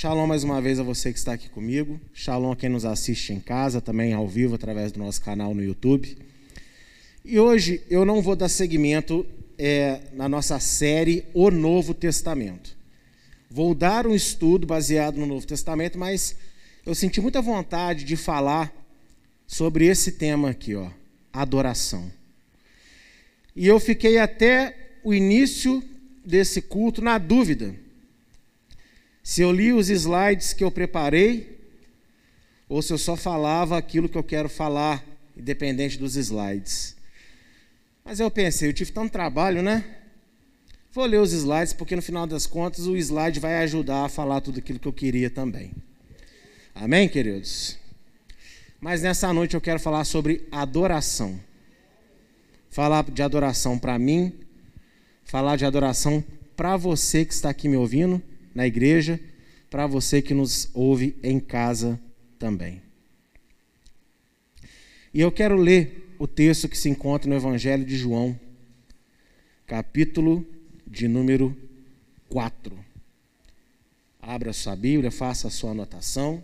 Shalom mais uma vez a você que está aqui comigo. Shalom a quem nos assiste em casa, também ao vivo, através do nosso canal no YouTube. E hoje eu não vou dar seguimento é, na nossa série O Novo Testamento. Vou dar um estudo baseado no Novo Testamento, mas eu senti muita vontade de falar sobre esse tema aqui, ó, adoração. E eu fiquei até o início desse culto na dúvida se eu li os slides que eu preparei ou se eu só falava aquilo que eu quero falar, independente dos slides. Mas eu pensei, eu tive tanto trabalho, né? Vou ler os slides, porque no final das contas o slide vai ajudar a falar tudo aquilo que eu queria também. Amém, queridos? Mas nessa noite eu quero falar sobre adoração. Falar de adoração para mim, falar de adoração para você que está aqui me ouvindo na igreja, para você que nos ouve em casa também. E eu quero ler o texto que se encontra no Evangelho de João, capítulo de número 4. Abra sua Bíblia, faça a sua anotação.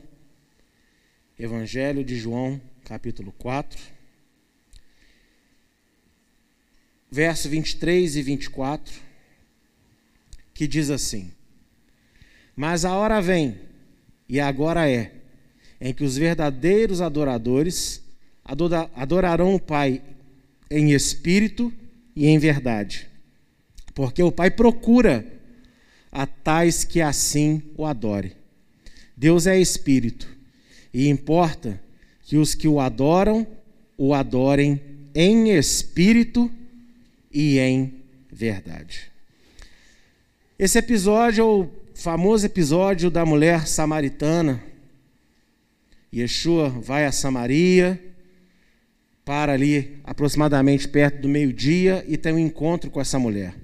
Evangelho de João, capítulo 4. Verso 23 e 24, que diz assim: mas a hora vem, e agora é, em que os verdadeiros adoradores adorarão o Pai em espírito e em verdade. Porque o Pai procura a tais que assim o adore. Deus é espírito, e importa que os que o adoram o adorem em espírito e em verdade. Esse episódio eu famoso episódio da mulher samaritana. Yeshua vai a Samaria, para ali aproximadamente perto do meio-dia e tem um encontro com essa mulher.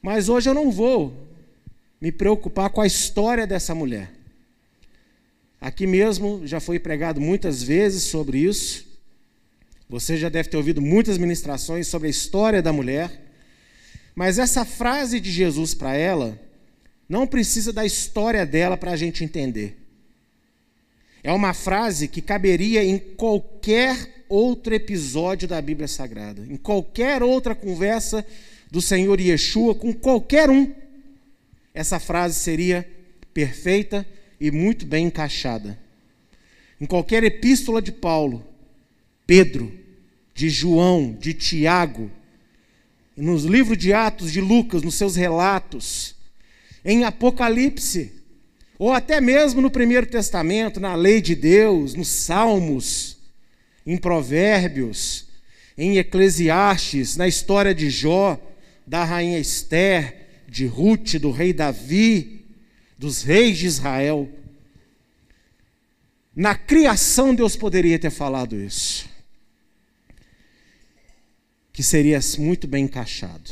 Mas hoje eu não vou me preocupar com a história dessa mulher. Aqui mesmo já foi pregado muitas vezes sobre isso. Você já deve ter ouvido muitas ministrações sobre a história da mulher. Mas essa frase de Jesus para ela não precisa da história dela para a gente entender. É uma frase que caberia em qualquer outro episódio da Bíblia Sagrada, em qualquer outra conversa do Senhor Yeshua com qualquer um. Essa frase seria perfeita e muito bem encaixada. Em qualquer epístola de Paulo, Pedro, de João, de Tiago, nos livros de Atos de Lucas, nos seus relatos, em Apocalipse, ou até mesmo no Primeiro Testamento, na lei de Deus, nos Salmos, em Provérbios, em Eclesiastes, na história de Jó, da rainha Esther, de Ruth, do rei Davi, dos reis de Israel. Na criação, Deus poderia ter falado isso, que seria muito bem encaixado.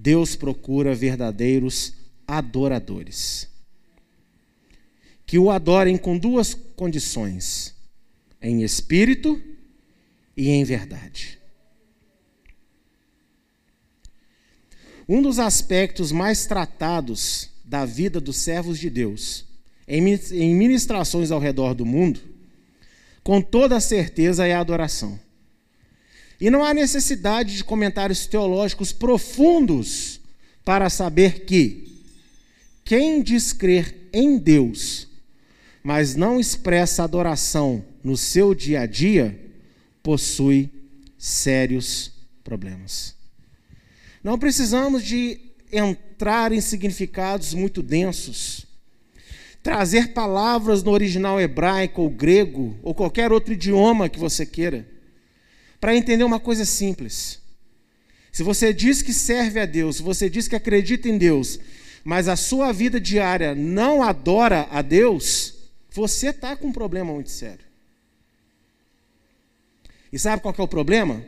Deus procura verdadeiros adoradores. Que o adorem com duas condições: em espírito e em verdade. Um dos aspectos mais tratados da vida dos servos de Deus, em ministrações ao redor do mundo, com toda certeza é a adoração. E não há necessidade de comentários teológicos profundos para saber que quem diz crer em Deus, mas não expressa adoração no seu dia a dia, possui sérios problemas. Não precisamos de entrar em significados muito densos, trazer palavras no original hebraico ou grego ou qualquer outro idioma que você queira para entender uma coisa simples. Se você diz que serve a Deus, se você diz que acredita em Deus, mas a sua vida diária não adora a Deus, você está com um problema muito sério. E sabe qual é o problema?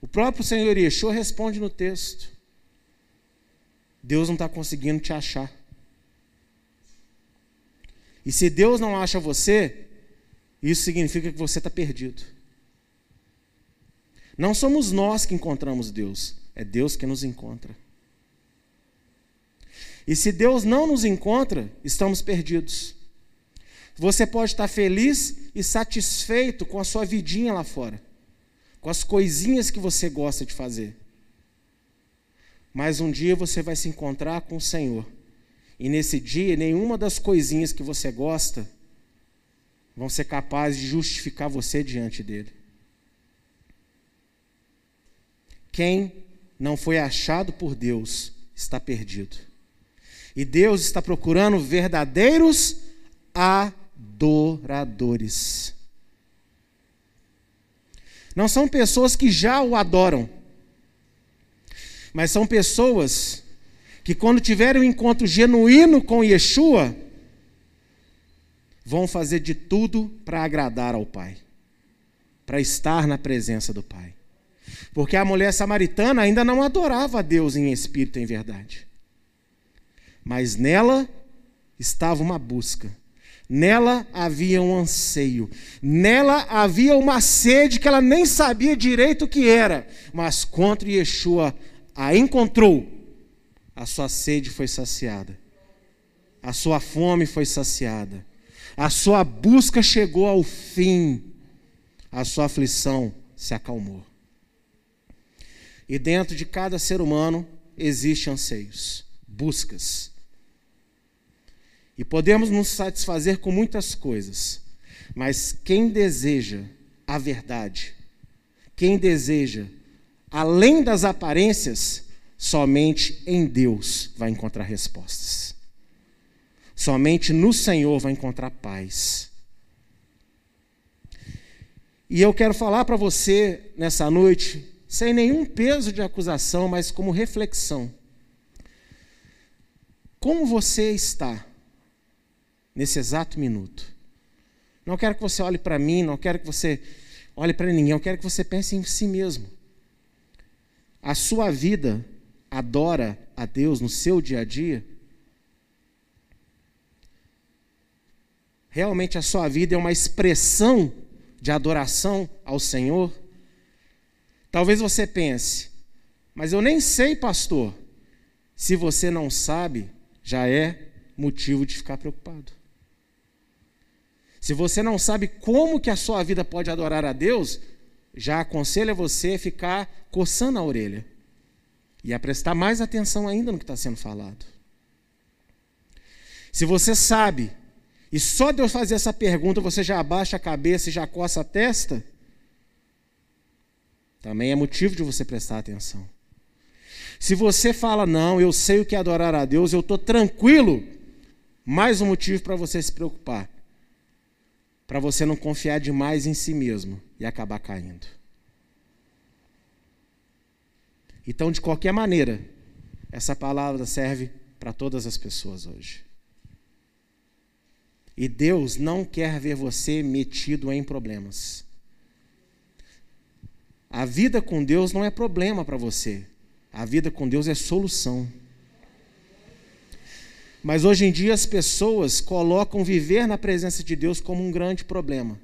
O próprio Senhor Yeshua responde no texto: Deus não está conseguindo te achar. E se Deus não acha você, isso significa que você está perdido. Não somos nós que encontramos Deus, é Deus que nos encontra. E se Deus não nos encontra, estamos perdidos. Você pode estar feliz e satisfeito com a sua vidinha lá fora, com as coisinhas que você gosta de fazer. Mas um dia você vai se encontrar com o Senhor. E nesse dia, nenhuma das coisinhas que você gosta vão ser capazes de justificar você diante dele. Quem não foi achado por Deus está perdido. E Deus está procurando verdadeiros adoradores. Não são pessoas que já o adoram, mas são pessoas que, quando tiverem um encontro genuíno com Yeshua, vão fazer de tudo para agradar ao Pai, para estar na presença do Pai. Porque a mulher samaritana ainda não adorava a Deus em espírito e em verdade. Mas nela estava uma busca. Nela havia um anseio. Nela havia uma sede que ela nem sabia direito o que era. Mas quando Yeshua a encontrou, a sua sede foi saciada. A sua fome foi saciada. A sua busca chegou ao fim. A sua aflição se acalmou. E dentro de cada ser humano existem anseios, buscas. E podemos nos satisfazer com muitas coisas, mas quem deseja a verdade, quem deseja além das aparências, somente em Deus vai encontrar respostas. Somente no Senhor vai encontrar paz. E eu quero falar para você nessa noite sem nenhum peso de acusação, mas como reflexão. Como você está nesse exato minuto? Não quero que você olhe para mim, não quero que você olhe para ninguém, eu quero que você pense em si mesmo. A sua vida adora a Deus no seu dia a dia? Realmente a sua vida é uma expressão de adoração ao Senhor? Talvez você pense, mas eu nem sei, pastor. Se você não sabe, já é motivo de ficar preocupado. Se você não sabe como que a sua vida pode adorar a Deus, já aconselho você a ficar coçando a orelha e a prestar mais atenção ainda no que está sendo falado. Se você sabe, e só de eu fazer essa pergunta você já abaixa a cabeça e já coça a testa, também é motivo de você prestar atenção. Se você fala, não, eu sei o que é adorar a Deus, eu estou tranquilo, mais um motivo para você se preocupar. Para você não confiar demais em si mesmo e acabar caindo. Então, de qualquer maneira, essa palavra serve para todas as pessoas hoje. E Deus não quer ver você metido em problemas. A vida com Deus não é problema para você. A vida com Deus é solução. Mas hoje em dia as pessoas colocam viver na presença de Deus como um grande problema.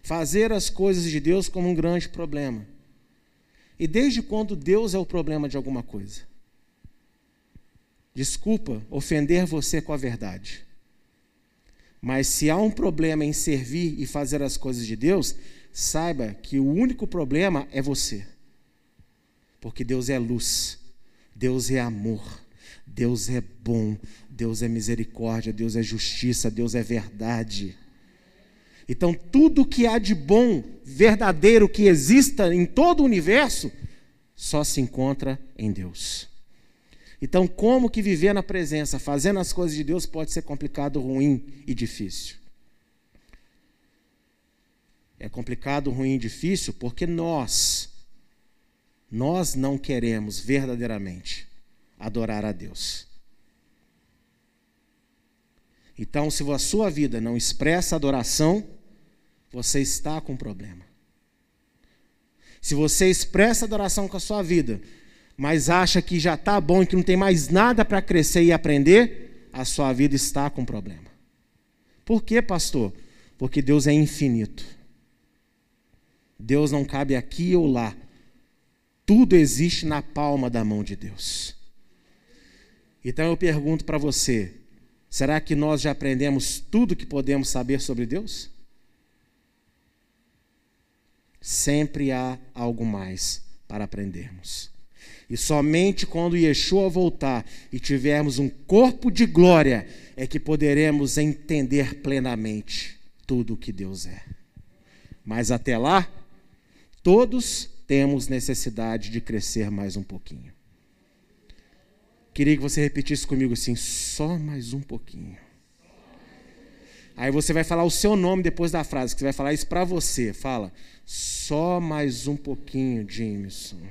Fazer as coisas de Deus como um grande problema. E desde quando Deus é o problema de alguma coisa? Desculpa ofender você com a verdade. Mas se há um problema em servir e fazer as coisas de Deus, saiba que o único problema é você. Porque Deus é luz, Deus é amor, Deus é bom, Deus é misericórdia, Deus é justiça, Deus é verdade. Então, tudo que há de bom, verdadeiro, que exista em todo o universo, só se encontra em Deus. Então, como que viver na presença, fazendo as coisas de Deus, pode ser complicado, ruim e difícil? É complicado, ruim, difícil, porque nós, nós não queremos verdadeiramente adorar a Deus. Então, se a sua vida não expressa adoração, você está com problema. Se você expressa adoração com a sua vida, mas acha que já está bom e que não tem mais nada para crescer e aprender, a sua vida está com problema. Por quê, pastor? Porque Deus é infinito. Deus não cabe aqui ou lá. Tudo existe na palma da mão de Deus. Então eu pergunto para você: será que nós já aprendemos tudo que podemos saber sobre Deus? Sempre há algo mais para aprendermos. E somente quando Yeshua voltar e tivermos um corpo de glória é que poderemos entender plenamente tudo o que Deus é. Mas até lá, todos temos necessidade de crescer mais um pouquinho. Queria que você repetisse comigo assim, só mais um pouquinho. Aí você vai falar o seu nome depois da frase, que você vai falar isso para você. Fala, só mais um pouquinho, Jameson.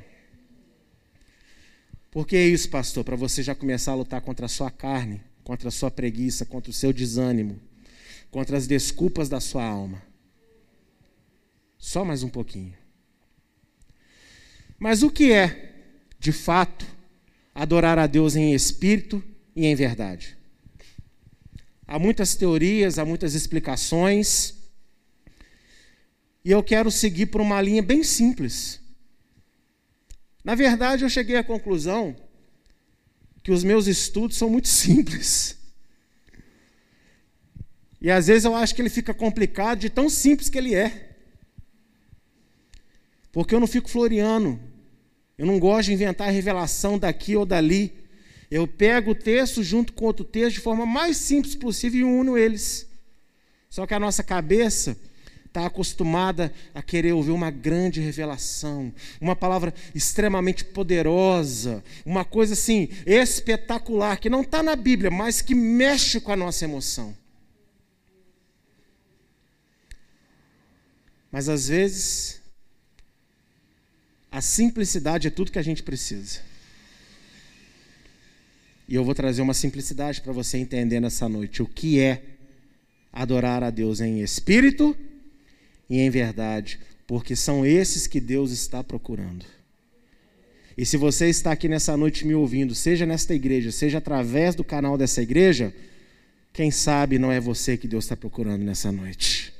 Por que isso, pastor? Para você já começar a lutar contra a sua carne, contra a sua preguiça, contra o seu desânimo, contra as desculpas da sua alma. Só mais um pouquinho. Mas o que é, de fato, adorar a Deus em espírito e em verdade? Há muitas teorias, há muitas explicações, e eu quero seguir por uma linha bem simples. Na verdade, eu cheguei à conclusão que os meus estudos são muito simples. E às vezes eu acho que ele fica complicado de tão simples que ele é. Porque eu não fico floreando. Eu não gosto de inventar revelação daqui ou dali. Eu pego o texto junto com outro texto de forma mais simples possível e uno eles. Só que a nossa cabeça está acostumada a querer ouvir uma grande revelação, uma palavra extremamente poderosa, uma coisa assim espetacular, que não está na Bíblia, mas que mexe com a nossa emoção. Mas às vezes, a simplicidade é tudo que a gente precisa. E eu vou trazer uma simplicidade para você entender nessa noite o que é adorar a Deus em espírito e em verdade, porque são esses que Deus está procurando. E se você está aqui nessa noite me ouvindo, seja nesta igreja, seja através do canal dessa igreja, quem sabe não é você que Deus está procurando nessa noite.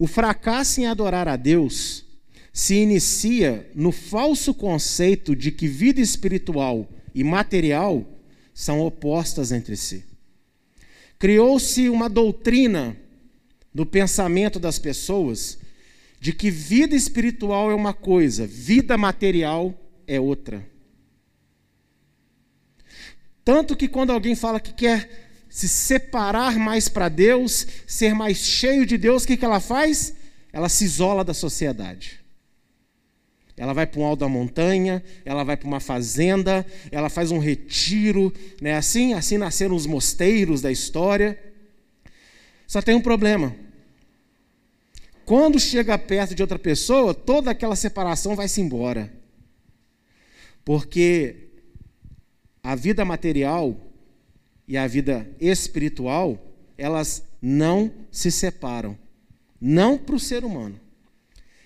O fracasso em adorar a Deus se inicia no falso conceito de que vida espiritual e material são opostas entre si. Criou-se uma doutrina no pensamento das pessoas de que vida espiritual é uma coisa, vida material é outra. Tanto que quando alguém fala que quer se separar mais para Deus, ser mais cheio de Deus, o que, que ela faz? Ela se isola da sociedade. Ela vai para um alto da montanha, ela vai para uma fazenda, ela faz um retiro, né? Assim, assim nasceram os mosteiros da história. Só tem um problema. Quando chega perto de outra pessoa, toda aquela separação vai-se embora. Porque a vida material e a vida espiritual, elas não se separam. Não para o ser humano.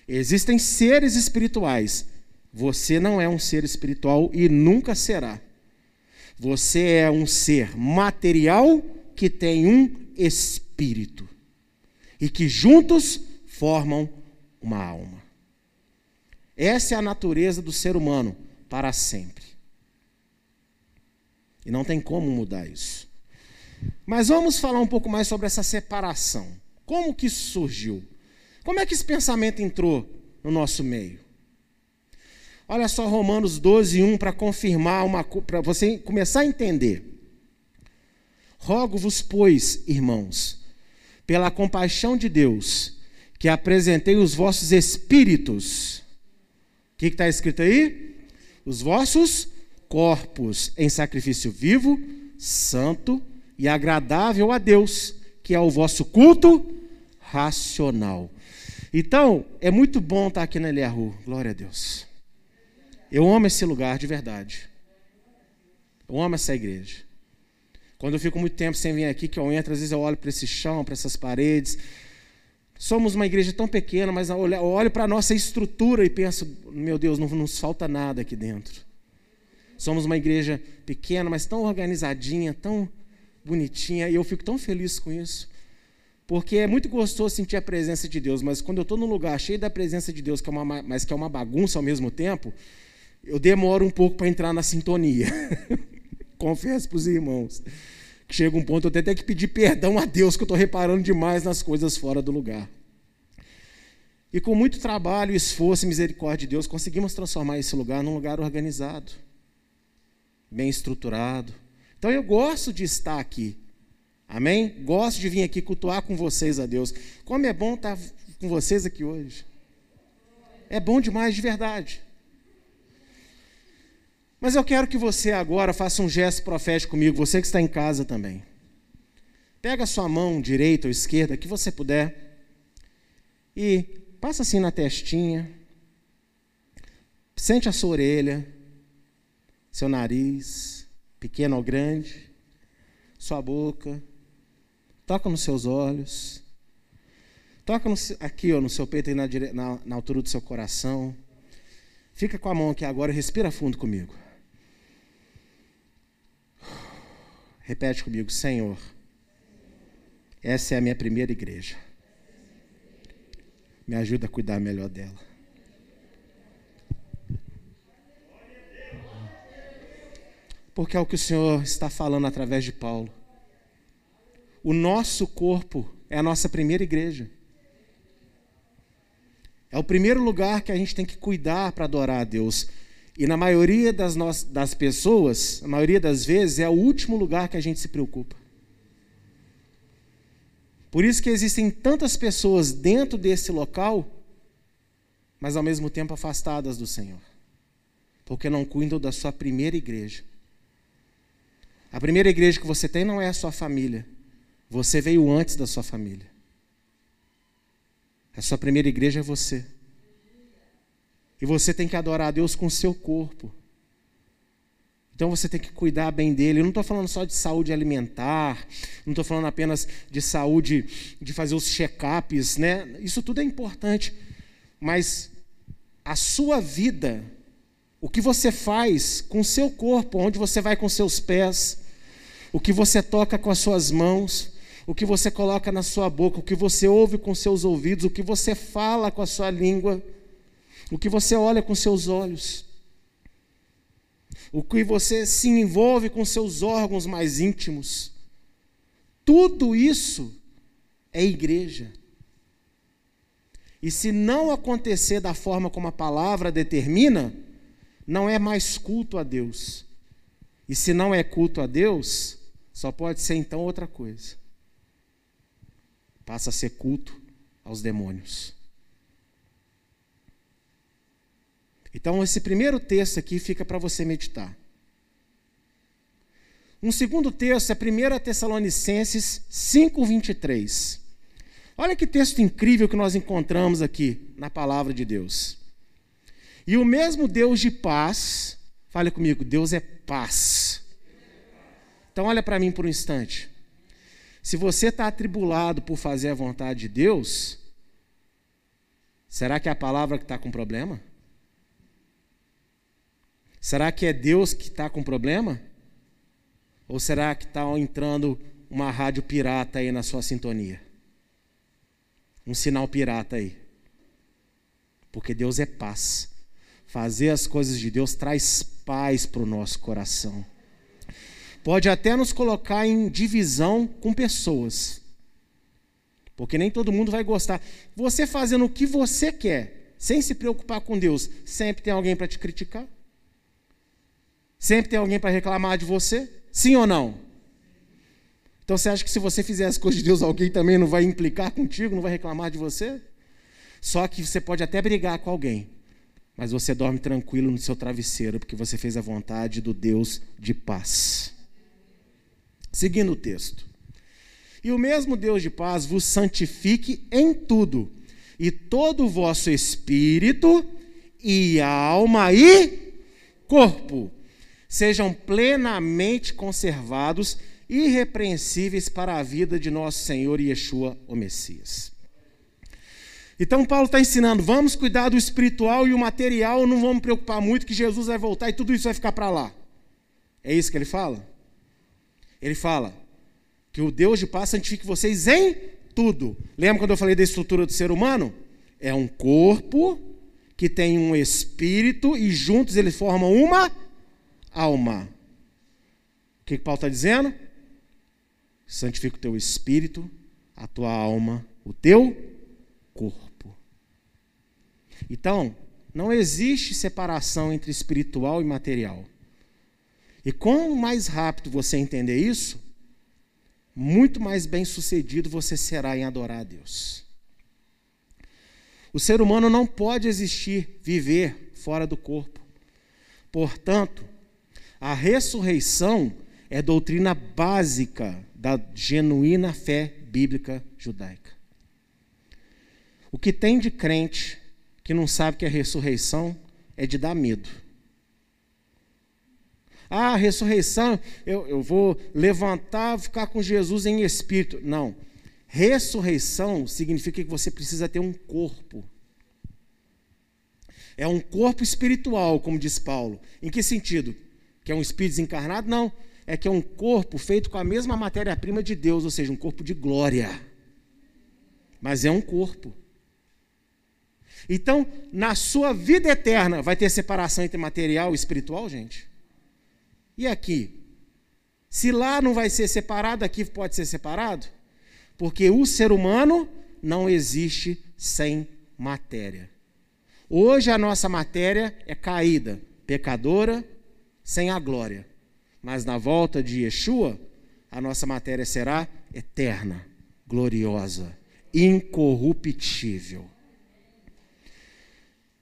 Existem seres espirituais. Você não é um ser espiritual e nunca será. Você é um ser material que tem um espírito e que juntos formam uma alma. Essa é a natureza do ser humano para sempre. E não tem como mudar isso. Mas vamos falar um pouco mais sobre essa separação. Como que isso surgiu? Como é que esse pensamento entrou no nosso meio? Olha só Romanos 12, 1 para confirmar uma para você começar a entender. Rogo-vos, pois, irmãos, pela compaixão de Deus, que apresentei os vossos espíritos. O que está escrito aí? Os vossos corpos em sacrifício vivo, santo e agradável a Deus, que é o vosso culto racional. Então, é muito bom estar aqui na Eliahu. Glória a Deus. Eu amo esse lugar de verdade. Eu amo essa igreja. Quando eu fico muito tempo sem vir aqui, que eu entro, às vezes eu olho para esse chão, para essas paredes. Somos uma igreja tão pequena, mas eu olho para a nossa estrutura e penso: meu Deus, não nos falta nada aqui dentro. Somos uma igreja pequena, mas tão organizadinha, tão bonitinha, e eu fico tão feliz com isso. Porque é muito gostoso sentir a presença de Deus, mas quando eu estou num lugar cheio da presença de Deus, que é uma, mas que é uma bagunça ao mesmo tempo, eu demoro um pouco para entrar na sintonia. Confesso para os irmãos. Chega um ponto eu até tenho que pedir perdão a Deus que eu estou reparando demais nas coisas fora do lugar. E com muito trabalho, esforço e misericórdia de Deus, conseguimos transformar esse lugar num lugar organizado, bem estruturado. Então eu gosto de estar aqui. Amém? Gosto de vir aqui cultuar com vocês a Deus. Como é bom estar com vocês aqui hoje. É bom demais, de verdade. Mas eu quero que você agora faça um gesto profético comigo, você que está em casa também. Pega a sua mão direita ou esquerda, que você puder, e Passa assim na testinha. Sente a sua orelha, seu nariz, pequeno ou grande, sua boca. Toca nos seus olhos. Toca no, aqui ó, no seu peito e na, na, na altura do seu coração. Fica com a mão aqui agora e respira fundo comigo. Repete comigo, Senhor. Essa é a minha primeira igreja. Me ajuda a cuidar melhor dela. Porque é o que o Senhor está falando através de Paulo. O nosso corpo é a nossa primeira igreja. É o primeiro lugar que a gente tem que cuidar para adorar a Deus. E na maioria das, no... das pessoas, a maioria das vezes, é o último lugar que a gente se preocupa. Por isso que existem tantas pessoas dentro desse local, mas ao mesmo tempo afastadas do Senhor, porque não cuidam da sua primeira igreja. A primeira igreja que você tem não é a sua família, você veio antes da sua família. A sua primeira igreja é você. E você tem que adorar a Deus com o seu corpo. Então você tem que cuidar bem dele. Eu não estou falando só de saúde alimentar, não estou falando apenas de saúde, de fazer os check-ups, né? Isso tudo é importante. Mas a sua vida, o que você faz com o seu corpo, onde você vai com seus pés, o que você toca com as suas mãos, o que você coloca na sua boca, o que você ouve com seus ouvidos, o que você fala com a sua língua, o que você olha com seus olhos o que você se envolve com seus órgãos mais íntimos. Tudo isso é igreja. E se não acontecer da forma como a palavra determina, não é mais culto a Deus. E se não é culto a Deus, só pode ser então outra coisa. Passa a ser culto aos demônios. Então, esse primeiro texto aqui fica para você meditar. Um segundo texto é 1 Tessalonicenses 5,23. Olha que texto incrível que nós encontramos aqui na palavra de Deus. E o mesmo Deus de paz, fale comigo, Deus é paz. Então, olha para mim por um instante. Se você está atribulado por fazer a vontade de Deus, será que é a palavra que está com problema? Será que é Deus que está com problema? Ou será que está entrando uma rádio pirata aí na sua sintonia? Um sinal pirata aí. Porque Deus é paz. Fazer as coisas de Deus traz paz para o nosso coração. Pode até nos colocar em divisão com pessoas. Porque nem todo mundo vai gostar. Você fazendo o que você quer, sem se preocupar com Deus, sempre tem alguém para te criticar. Sempre tem alguém para reclamar de você? Sim ou não? Então você acha que se você fizer as coisas de Deus, alguém também não vai implicar contigo, não vai reclamar de você? Só que você pode até brigar com alguém, mas você dorme tranquilo no seu travesseiro, porque você fez a vontade do Deus de paz. Seguindo o texto. E o mesmo Deus de paz vos santifique em tudo, e todo o vosso espírito, e alma e corpo sejam plenamente conservados, irrepreensíveis para a vida de nosso Senhor Yeshua, o Messias. Então, Paulo está ensinando: vamos cuidar do espiritual e o material, não vamos preocupar muito que Jesus vai voltar e tudo isso vai ficar para lá. É isso que ele fala? Ele fala que o Deus de paz santifique vocês em tudo. Lembra quando eu falei da estrutura do ser humano? É um corpo que têm um espírito e juntos eles formam uma alma. O que, que Paulo está dizendo? Santifica o teu espírito, a tua alma, o teu corpo. Então, não existe separação entre espiritual e material. E quanto mais rápido você entender isso, muito mais bem sucedido você será em adorar a Deus. O ser humano não pode existir, viver fora do corpo. Portanto, a ressurreição é doutrina básica da genuína fé bíblica judaica. O que tem de crente que não sabe que a ressurreição é de dar medo. Ah, ressurreição, eu, eu vou levantar, ficar com Jesus em espírito. Não. Ressurreição significa que você precisa ter um corpo. É um corpo espiritual, como diz Paulo. Em que sentido? Que é um espírito desencarnado? Não. É que é um corpo feito com a mesma matéria-prima de Deus, ou seja, um corpo de glória. Mas é um corpo. Então, na sua vida eterna, vai ter separação entre material e espiritual, gente? E aqui? Se lá não vai ser separado, aqui pode ser separado? Porque o ser humano não existe sem matéria. Hoje a nossa matéria é caída, pecadora, sem a glória. Mas na volta de Yeshua, a nossa matéria será eterna, gloriosa, incorruptível.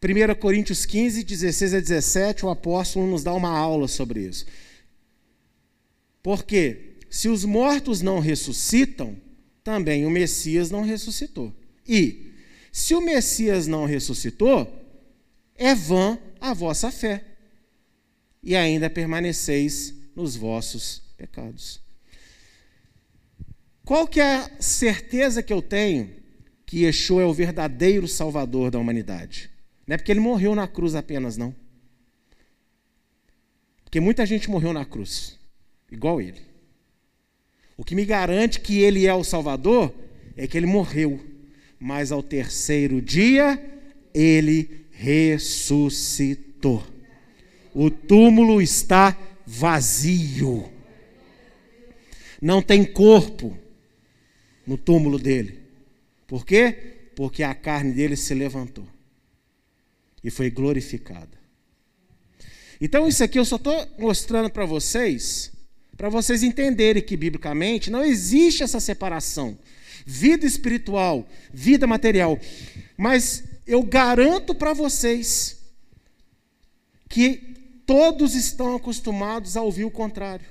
1 Coríntios 15, 16 a 17, o apóstolo nos dá uma aula sobre isso. Porque se os mortos não ressuscitam, também o Messias não ressuscitou. E se o Messias não ressuscitou, é vã a vossa fé. E ainda permaneceis nos vossos pecados. Qual que é a certeza que eu tenho que Yeshua é o verdadeiro salvador da humanidade? Não é porque ele morreu na cruz apenas, não. Porque muita gente morreu na cruz, igual ele. O que me garante que ele é o Salvador é que ele morreu, mas ao terceiro dia ele ressuscitou. O túmulo está vazio. Não tem corpo no túmulo dele. Por quê? Porque a carne dele se levantou e foi glorificada. Então, isso aqui eu só estou mostrando para vocês, para vocês entenderem que, biblicamente, não existe essa separação. Vida espiritual, vida material. Mas eu garanto para vocês que todos estão acostumados a ouvir o contrário.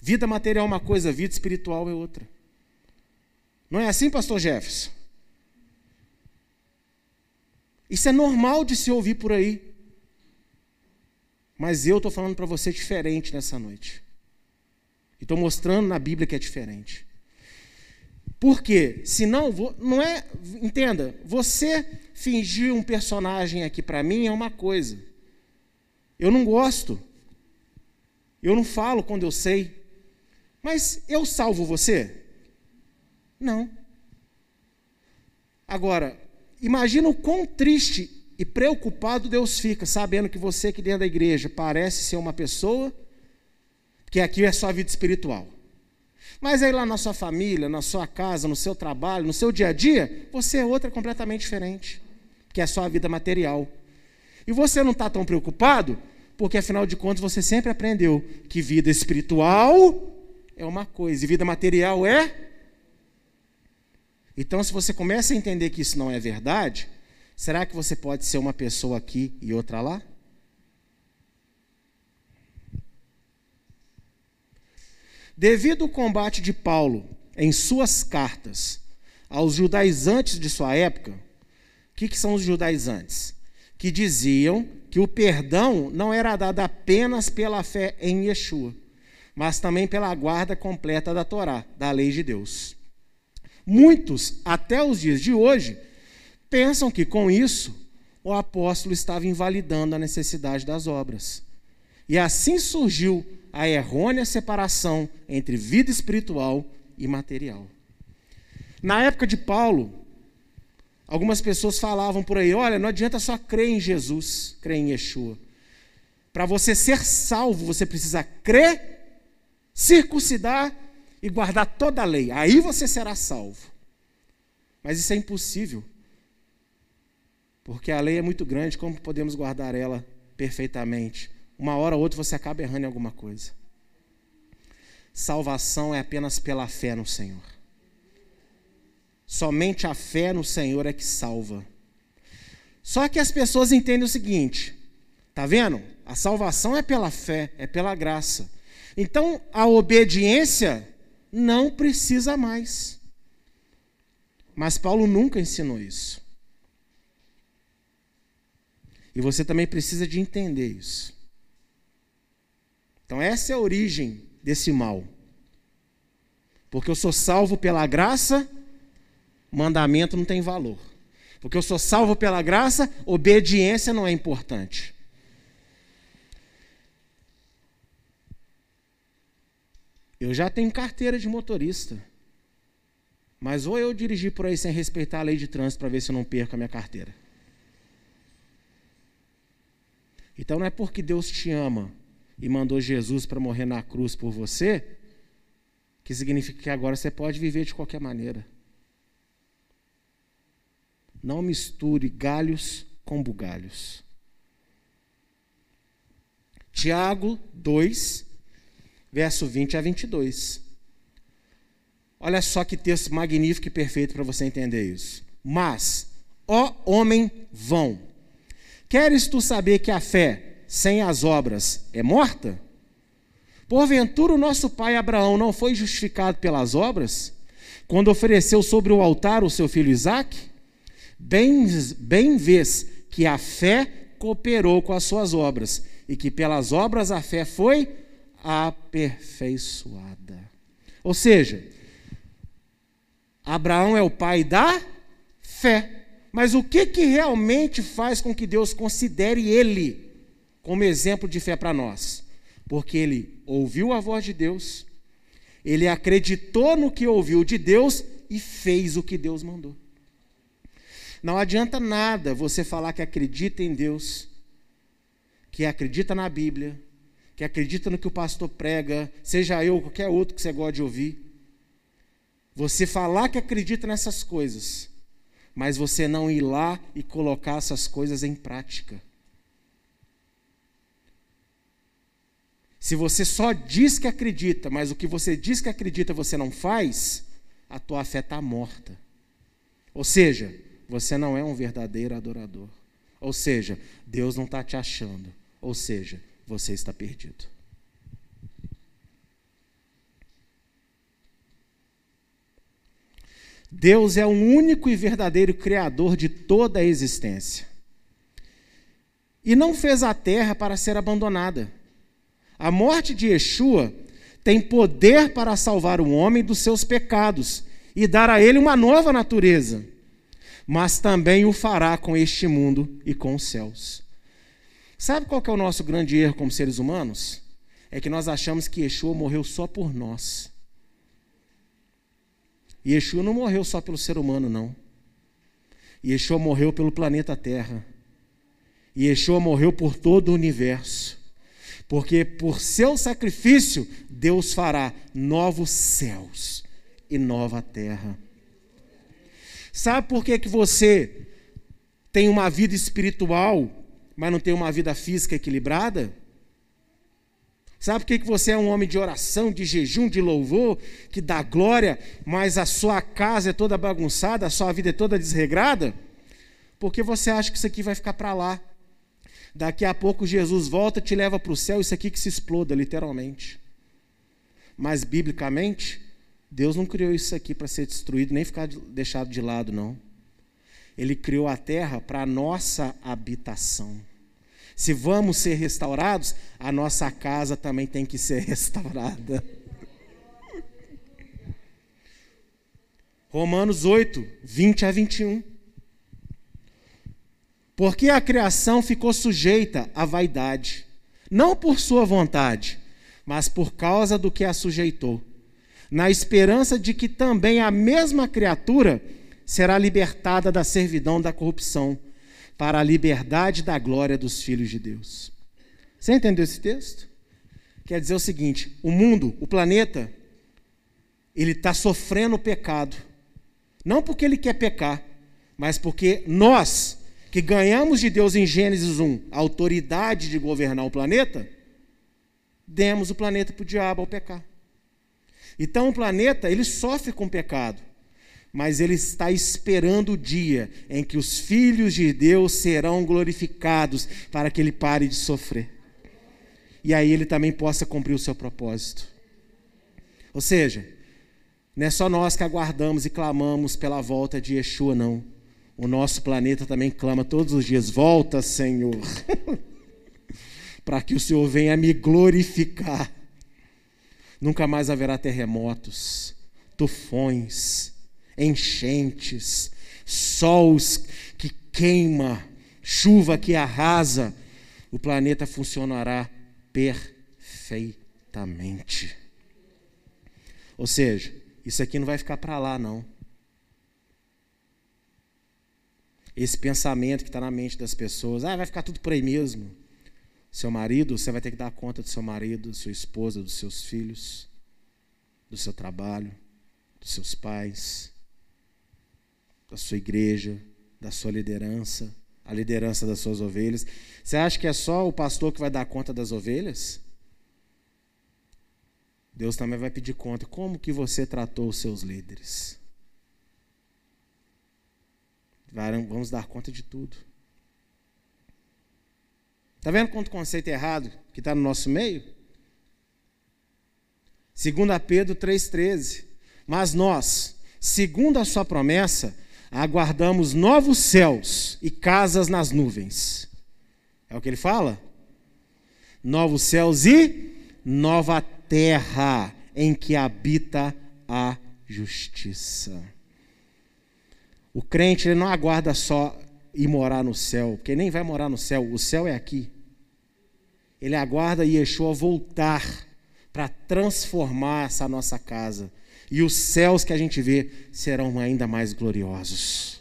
Vida material é uma coisa, vida espiritual é outra. Não é assim, pastor Jefferson? Isso é normal de se ouvir por aí. Mas eu estou falando para você diferente nessa noite. E estou mostrando na Bíblia que é diferente. Por quê? Senão, não é. Entenda, você fingir um personagem aqui para mim é uma coisa. Eu não gosto. Eu não falo quando eu sei. Mas eu salvo você? Não. Agora, Imagina o quão triste e preocupado Deus fica, sabendo que você que dentro da igreja parece ser uma pessoa, que aqui é sua vida espiritual. Mas aí lá na sua família, na sua casa, no seu trabalho, no seu dia a dia, você é outra completamente diferente, que é a sua vida material. E você não está tão preocupado, porque afinal de contas você sempre aprendeu que vida espiritual é uma coisa e vida material é então, se você começa a entender que isso não é verdade, será que você pode ser uma pessoa aqui e outra lá? Devido ao combate de Paulo em suas cartas aos judaizantes de sua época, o que, que são os judaizantes? Que diziam que o perdão não era dado apenas pela fé em Yeshua, mas também pela guarda completa da Torá, da lei de Deus. Muitos, até os dias de hoje, pensam que com isso o apóstolo estava invalidando a necessidade das obras. E assim surgiu a errônea separação entre vida espiritual e material. Na época de Paulo, algumas pessoas falavam por aí: olha, não adianta só crer em Jesus, crer em Yeshua. Para você ser salvo, você precisa crer, circuncidar e guardar toda a lei. Aí você será salvo. Mas isso é impossível. Porque a lei é muito grande, como podemos guardar ela perfeitamente? Uma hora ou outra você acaba errando em alguma coisa. Salvação é apenas pela fé no Senhor. Somente a fé no Senhor é que salva. Só que as pessoas entendem o seguinte: tá vendo? A salvação é pela fé, é pela graça. Então a obediência não precisa mais. Mas Paulo nunca ensinou isso. E você também precisa de entender isso. Então, essa é a origem desse mal. Porque eu sou salvo pela graça, mandamento não tem valor. Porque eu sou salvo pela graça, obediência não é importante. Eu já tenho carteira de motorista. Mas ou eu dirigir por aí sem respeitar a lei de trânsito para ver se eu não perco a minha carteira. Então não é porque Deus te ama e mandou Jesus para morrer na cruz por você, que significa que agora você pode viver de qualquer maneira. Não misture galhos com bugalhos. Tiago 2, verso 20 a 22. Olha só que texto magnífico e perfeito para você entender isso. Mas, ó homem vão, queres tu saber que a fé sem as obras é morta? Porventura o nosso pai Abraão não foi justificado pelas obras, quando ofereceu sobre o altar o seu filho Isaque? Bem, bem vês que a fé cooperou com as suas obras, e que pelas obras a fé foi aperfeiçoada. Ou seja, Abraão é o pai da fé. Mas o que, que realmente faz com que Deus considere ele como exemplo de fé para nós, porque ele ouviu a voz de Deus, ele acreditou no que ouviu de Deus e fez o que Deus mandou. Não adianta nada você falar que acredita em Deus, que acredita na Bíblia, que acredita no que o pastor prega, seja eu ou qualquer outro que você gosta de ouvir. Você falar que acredita nessas coisas, mas você não ir lá e colocar essas coisas em prática. Se você só diz que acredita, mas o que você diz que acredita você não faz, a tua fé está morta. Ou seja, você não é um verdadeiro adorador. Ou seja, Deus não está te achando. Ou seja, você está perdido. Deus é o único e verdadeiro Criador de toda a existência. E não fez a terra para ser abandonada a morte de Yeshua tem poder para salvar o homem dos seus pecados e dar a ele uma nova natureza, mas também o fará com este mundo e com os céus. Sabe qual é o nosso grande erro como seres humanos? É que nós achamos que Yeshua morreu só por nós. E Yeshua não morreu só pelo ser humano, não. Yeshua morreu pelo planeta Terra. E Yeshua morreu por todo o universo porque por seu sacrifício Deus fará novos céus e nova terra. Sabe por que, que você tem uma vida espiritual, mas não tem uma vida física equilibrada? Sabe por que, você é um homem de oração, de jejum, de louvor, que dá glória, mas a sua casa é toda bagunçada, a sua vida é toda desregrada? Porque você acha que isso aqui vai ficar para lá. Daqui a pouco Jesus volta, te leva para o céu, isso aqui que se exploda, literalmente. Mas, biblicamente, Deus não criou isso aqui para ser destruído, nem ficar deixado de lado, não. Ele criou a terra para a nossa habitação. Se vamos ser restaurados, a nossa casa também tem que ser restaurada. Romanos 8, 20 a 21. Porque a criação ficou sujeita à vaidade, não por sua vontade, mas por causa do que a sujeitou, na esperança de que também a mesma criatura será libertada da servidão da corrupção para a liberdade da glória dos filhos de Deus. Você entendeu esse texto? Quer dizer o seguinte: o mundo, o planeta, ele está sofrendo o pecado. Não porque ele quer pecar, mas porque nós, que ganhamos de Deus em Gênesis 1 a autoridade de governar o planeta, demos o planeta para o diabo ao pecar. Então o planeta, ele sofre com o pecado, mas ele está esperando o dia em que os filhos de Deus serão glorificados para que ele pare de sofrer. E aí ele também possa cumprir o seu propósito. Ou seja, não é só nós que aguardamos e clamamos pela volta de Yeshua, não. O nosso planeta também clama todos os dias: Volta, Senhor, para que o Senhor venha me glorificar. Nunca mais haverá terremotos, tufões, enchentes, sols que queima, chuva que arrasa. O planeta funcionará perfeitamente. Ou seja, isso aqui não vai ficar para lá, não. Esse pensamento que está na mente das pessoas, ah, vai ficar tudo por aí mesmo. Seu marido, você vai ter que dar conta do seu marido, da sua esposa, dos seus filhos, do seu trabalho, dos seus pais, da sua igreja, da sua liderança, a liderança das suas ovelhas. Você acha que é só o pastor que vai dar conta das ovelhas? Deus também vai pedir conta. Como que você tratou os seus líderes? Vamos dar conta de tudo. Está vendo quanto conceito errado que está no nosso meio? 2 Pedro 3,13. Mas nós, segundo a sua promessa, aguardamos novos céus e casas nas nuvens. É o que ele fala? Novos céus e nova terra em que habita a justiça. O crente ele não aguarda só ir morar no céu, porque nem vai morar no céu, o céu é aqui. Ele aguarda Yeshua voltar para transformar essa nossa casa. E os céus que a gente vê serão ainda mais gloriosos.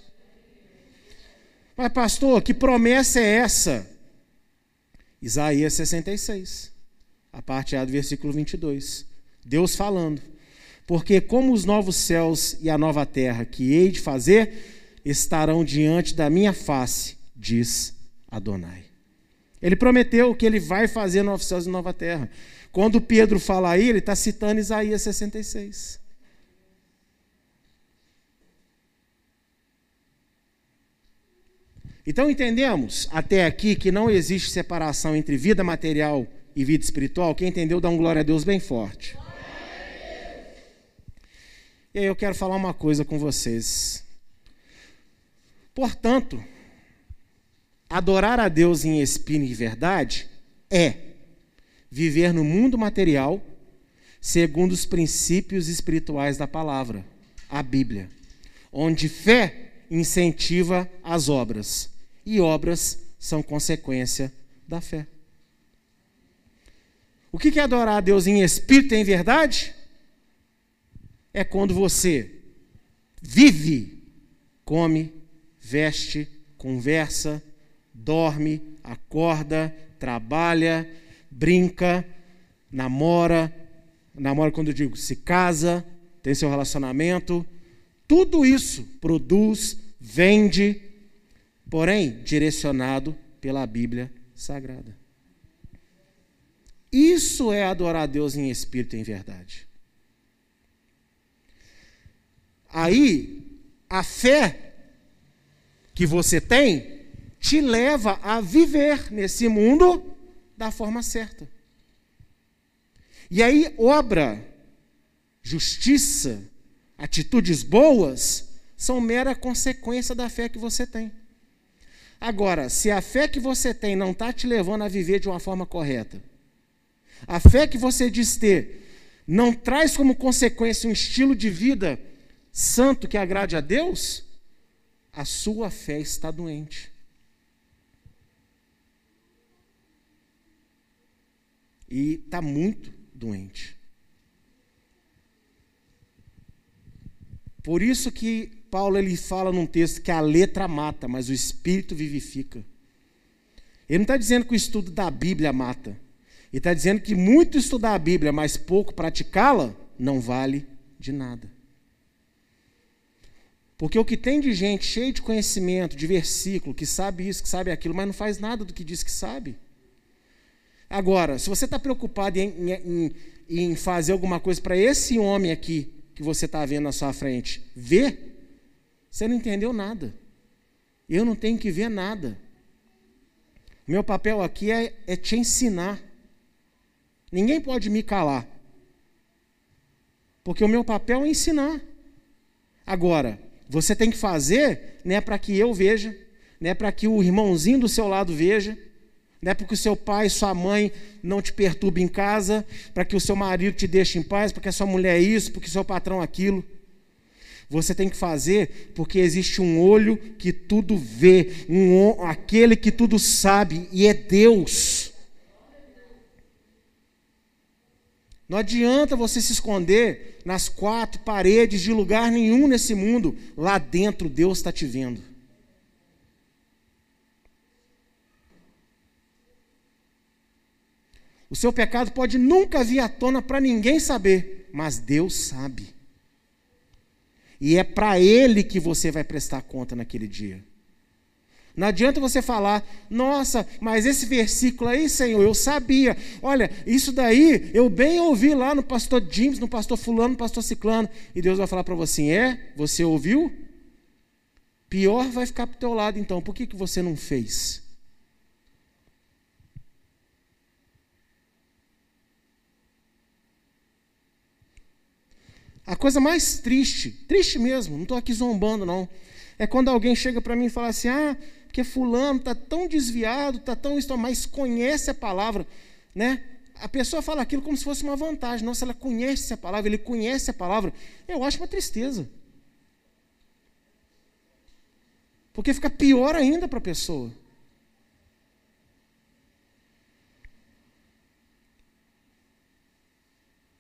Mas, pastor, que promessa é essa? Isaías 66, a parte A do versículo 22. Deus falando. Porque como os novos céus e a nova terra que hei de fazer estarão diante da minha face, diz Adonai. Ele prometeu que ele vai fazer novos céus e nova terra. Quando Pedro fala aí, ele está citando Isaías 66. Então entendemos até aqui que não existe separação entre vida material e vida espiritual. Quem entendeu, dá um glória a Deus bem forte. E aí eu quero falar uma coisa com vocês. Portanto, adorar a Deus em espírito e verdade é viver no mundo material segundo os princípios espirituais da palavra, a Bíblia, onde fé incentiva as obras e obras são consequência da fé. O que é adorar a Deus em espírito e em verdade? é quando você vive, come, veste, conversa, dorme, acorda, trabalha, brinca, namora, namora quando eu digo se casa, tem seu relacionamento, tudo isso produz, vende, porém direcionado pela Bíblia Sagrada. Isso é adorar a Deus em espírito e em verdade. Aí, a fé que você tem te leva a viver nesse mundo da forma certa. E aí, obra, justiça, atitudes boas são mera consequência da fé que você tem. Agora, se a fé que você tem não está te levando a viver de uma forma correta, a fé que você diz ter não traz como consequência um estilo de vida santo que agrade a Deus, a sua fé está doente. E está muito doente. Por isso que Paulo ele fala num texto que a letra mata, mas o espírito vivifica. Ele não está dizendo que o estudo da Bíblia mata. Ele está dizendo que muito estudar a Bíblia, mas pouco praticá-la, não vale de nada. Porque o que tem de gente cheia de conhecimento, de versículo, que sabe isso, que sabe aquilo, mas não faz nada do que diz que sabe. Agora, se você está preocupado em, em, em, fazer alguma coisa para esse homem aqui, que você está vendo na sua frente, ver, você não entendeu nada. Eu não tenho que ver nada. Meu papel aqui é, é te ensinar. Ninguém pode me calar. Porque o meu papel é ensinar. Agora, você tem que fazer, não é para que eu veja, não é para que o irmãozinho do seu lado veja, não é para que o seu pai, sua mãe não te perturbe em casa, para que o seu marido te deixe em paz, porque a sua mulher é isso, porque o seu patrão é aquilo. Você tem que fazer porque existe um olho que tudo vê, um, aquele que tudo sabe, e é Deus. Não adianta você se esconder nas quatro paredes de lugar nenhum nesse mundo. Lá dentro Deus está te vendo. O seu pecado pode nunca vir à tona para ninguém saber, mas Deus sabe. E é para Ele que você vai prestar conta naquele dia. Não adianta você falar, nossa, mas esse versículo aí, Senhor, eu sabia. Olha, isso daí eu bem ouvi lá no pastor James, no pastor Fulano, no pastor Ciclano. E Deus vai falar para você: é? Você ouviu? Pior vai ficar para o teu lado, então. Por que, que você não fez? A coisa mais triste, triste mesmo, não estou aqui zombando, não, é quando alguém chega para mim e fala assim: ah, porque fulano está tão desviado, está tão mas conhece a palavra, né? A pessoa fala aquilo como se fosse uma vantagem. Nossa, ela conhece a palavra, ele conhece a palavra. Eu acho uma tristeza. Porque fica pior ainda para a pessoa.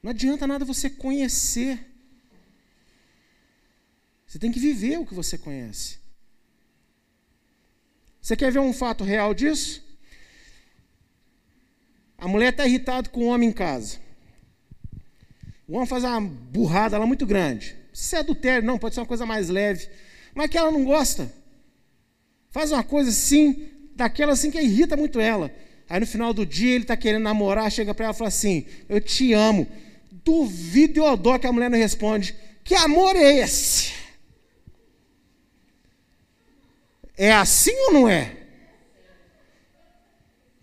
Não adianta nada você conhecer você tem que viver o que você conhece. Você quer ver um fato real disso? A mulher está irritada com o homem em casa. O homem faz uma burrada lá muito grande. Se é adultério, não, pode ser uma coisa mais leve. Mas que ela não gosta. Faz uma coisa assim, daquela assim que irrita muito ela. Aí no final do dia ele está querendo namorar, chega para ela e fala assim: Eu te amo. Duvido e odó que a mulher não responde. Que amor é esse? É assim ou não é?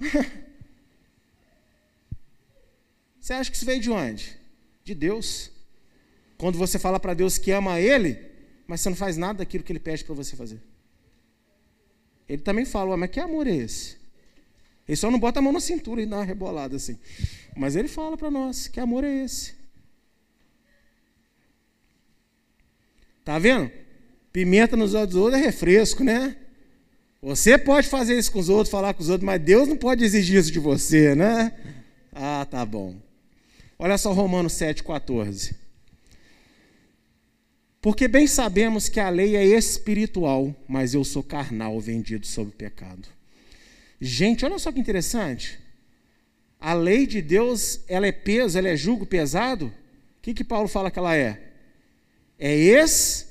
Você acha que isso veio de onde? De Deus. Quando você fala para Deus que ama Ele, mas você não faz nada daquilo que Ele pede para você fazer. Ele também fala, mas que amor é esse? Ele só não bota a mão na cintura e dá uma rebolada assim. Mas ele fala para nós, que amor é esse? Tá vendo? Pimenta nos olhos dos outros é refresco, né? Você pode fazer isso com os outros, falar com os outros, mas Deus não pode exigir isso de você, né? Ah, tá bom. Olha só Romanos 7,14. Porque bem sabemos que a lei é espiritual, mas eu sou carnal, vendido sob o pecado. Gente, olha só que interessante. A lei de Deus, ela é peso, ela é jugo pesado? O que, que Paulo fala que ela é? É espiritual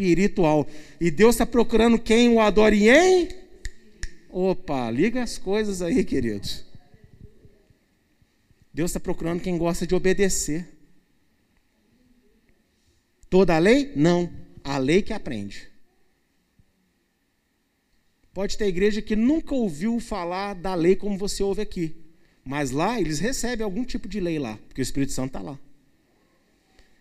espiritual. E Deus está procurando quem o adore em. Opa, liga as coisas aí, queridos. Deus está procurando quem gosta de obedecer. Toda a lei? Não. A lei que aprende. Pode ter igreja que nunca ouviu falar da lei como você ouve aqui. Mas lá eles recebem algum tipo de lei lá, porque o Espírito Santo está lá.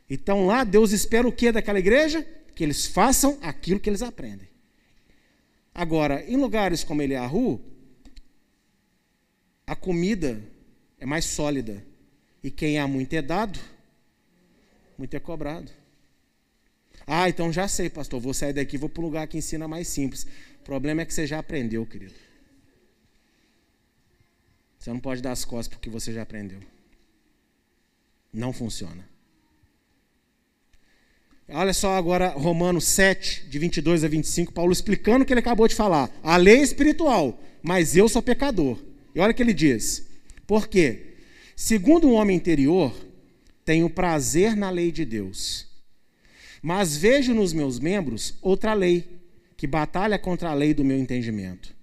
Então lá Deus espera o que daquela igreja? Que eles façam aquilo que eles aprendem. Agora, em lugares como Eliahu, a comida é mais sólida. E quem há muito é dado, muito é cobrado. Ah, então já sei, pastor, vou sair daqui, vou para um lugar que ensina mais simples. O problema é que você já aprendeu, querido. Você não pode dar as costas porque você já aprendeu. Não funciona. Olha só agora Romanos 7, de 22 a 25, Paulo explicando o que ele acabou de falar. A lei é espiritual, mas eu sou pecador. E olha o que ele diz. Por quê? Segundo um homem interior, tenho prazer na lei de Deus. Mas vejo nos meus membros outra lei, que batalha contra a lei do meu entendimento,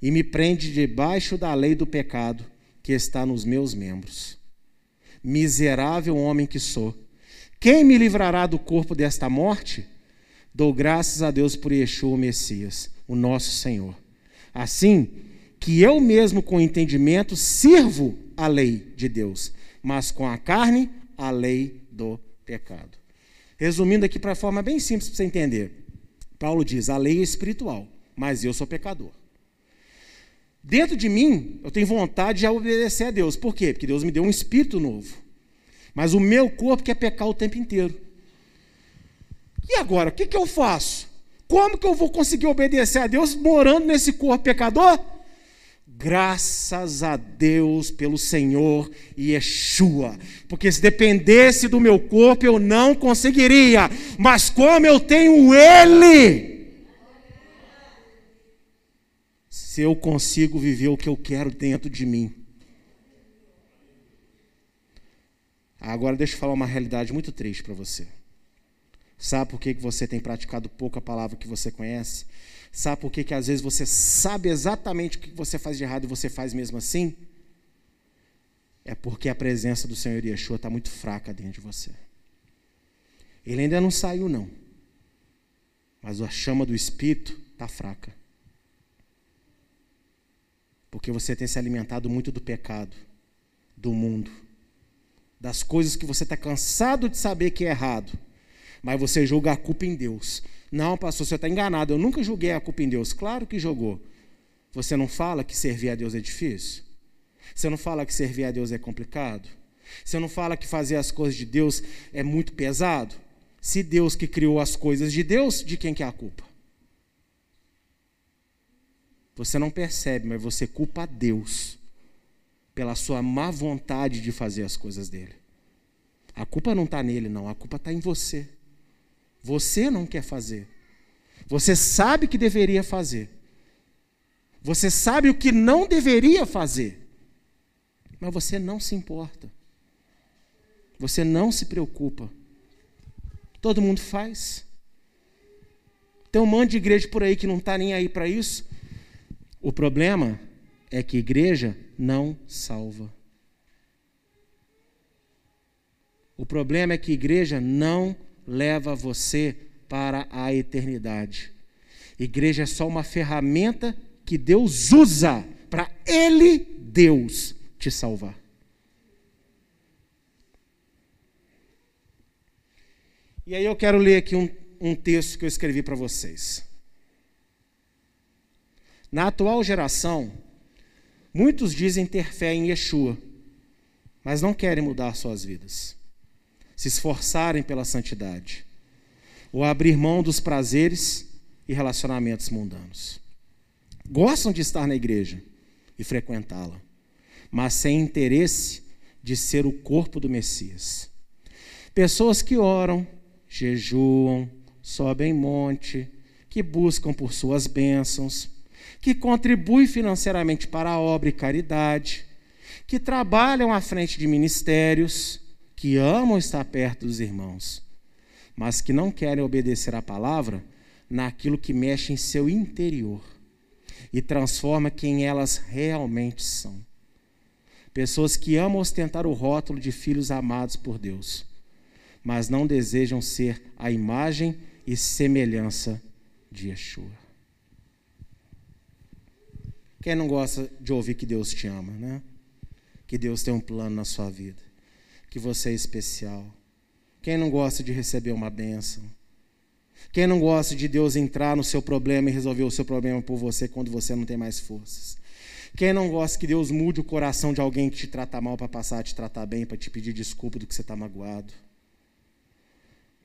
e me prende debaixo da lei do pecado que está nos meus membros. Miserável homem que sou, quem me livrará do corpo desta morte? Dou graças a Deus por Yeshua, o Messias, o nosso Senhor. Assim, que eu mesmo com entendimento sirvo a lei de Deus, mas com a carne, a lei do pecado. Resumindo aqui para forma bem simples para você entender. Paulo diz: a lei é espiritual, mas eu sou pecador. Dentro de mim, eu tenho vontade de obedecer a Deus. Por quê? Porque Deus me deu um espírito novo. Mas o meu corpo quer pecar o tempo inteiro. E agora, o que, que eu faço? Como que eu vou conseguir obedecer a Deus morando nesse corpo pecador? Graças a Deus pelo Senhor e Yeshua. Porque se dependesse do meu corpo, eu não conseguiria. Mas como eu tenho Ele, se eu consigo viver o que eu quero dentro de mim. Agora deixa eu falar uma realidade muito triste para você. Sabe por que você tem praticado pouca palavra que você conhece? Sabe por que, que às vezes você sabe exatamente o que você faz de errado e você faz mesmo assim? É porque a presença do Senhor Yeshua está muito fraca dentro de você. Ele ainda não saiu, não. Mas a chama do Espírito está fraca. Porque você tem se alimentado muito do pecado, do mundo, das coisas que você está cansado de saber que é errado, mas você julga a culpa em Deus. Não, pastor, você está enganado. Eu nunca julguei a culpa em Deus. Claro que jogou. Você não fala que servir a Deus é difícil? Você não fala que servir a Deus é complicado? Você não fala que fazer as coisas de Deus é muito pesado? Se Deus que criou as coisas de Deus, de quem que é a culpa? Você não percebe, mas você culpa a Deus pela sua má vontade de fazer as coisas dele. A culpa não está nele, não. A culpa está em você. Você não quer fazer. Você sabe que deveria fazer. Você sabe o que não deveria fazer. Mas você não se importa. Você não se preocupa. Todo mundo faz. Tem um monte de igreja por aí que não está nem aí para isso. O problema é que igreja não salva. O problema é que igreja não leva você para a eternidade. Igreja é só uma ferramenta que Deus usa para Ele, Deus, te salvar. E aí eu quero ler aqui um, um texto que eu escrevi para vocês. Na atual geração, muitos dizem ter fé em Yeshua, mas não querem mudar suas vidas se esforçarem pela santidade, ou abrir mão dos prazeres e relacionamentos mundanos. Gostam de estar na igreja e frequentá-la, mas sem interesse de ser o corpo do Messias. Pessoas que oram, jejuam, sobem monte, que buscam por suas bênçãos, que contribuem financeiramente para a obra e caridade, que trabalham à frente de ministérios, que amam estar perto dos irmãos, mas que não querem obedecer à palavra naquilo que mexe em seu interior e transforma quem elas realmente são. Pessoas que amam ostentar o rótulo de filhos amados por Deus, mas não desejam ser a imagem e semelhança de Yeshua. Quem não gosta de ouvir que Deus te ama, né? Que Deus tem um plano na sua vida que você é especial. Quem não gosta de receber uma bênção? Quem não gosta de Deus entrar no seu problema e resolver o seu problema por você quando você não tem mais forças? Quem não gosta que Deus mude o coração de alguém que te trata mal para passar a te tratar bem, para te pedir desculpa do que você está magoado?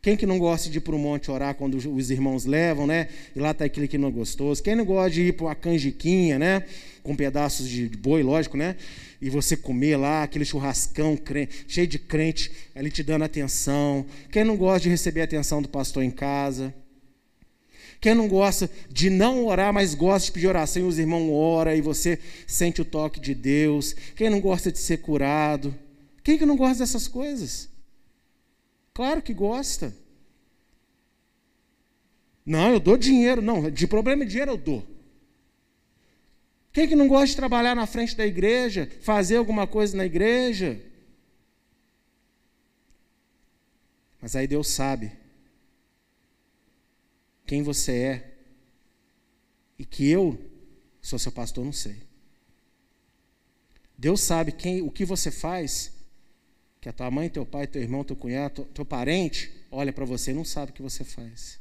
Quem que não gosta de ir para o monte orar quando os irmãos levam, né? E lá está aquele que não é gostoso. Quem não gosta de ir para uma canjiquinha, né? Com pedaços de boi, lógico, né? E você comer lá aquele churrascão cheio de crente ali te dando atenção. Quem não gosta de receber a atenção do pastor em casa? Quem não gosta de não orar, mas gosta de pedir oração e os irmãos oram e você sente o toque de Deus? Quem não gosta de ser curado? Quem que não gosta dessas coisas? Claro que gosta. Não, eu dou dinheiro. Não, de problema de dinheiro eu dou. Quem que não gosta de trabalhar na frente da igreja, fazer alguma coisa na igreja? Mas aí Deus sabe quem você é e que eu sou seu pastor, não sei. Deus sabe quem, o que você faz, que a tua mãe, teu pai, teu irmão, teu cunhado, teu, parente olha para você e não sabe o que você faz.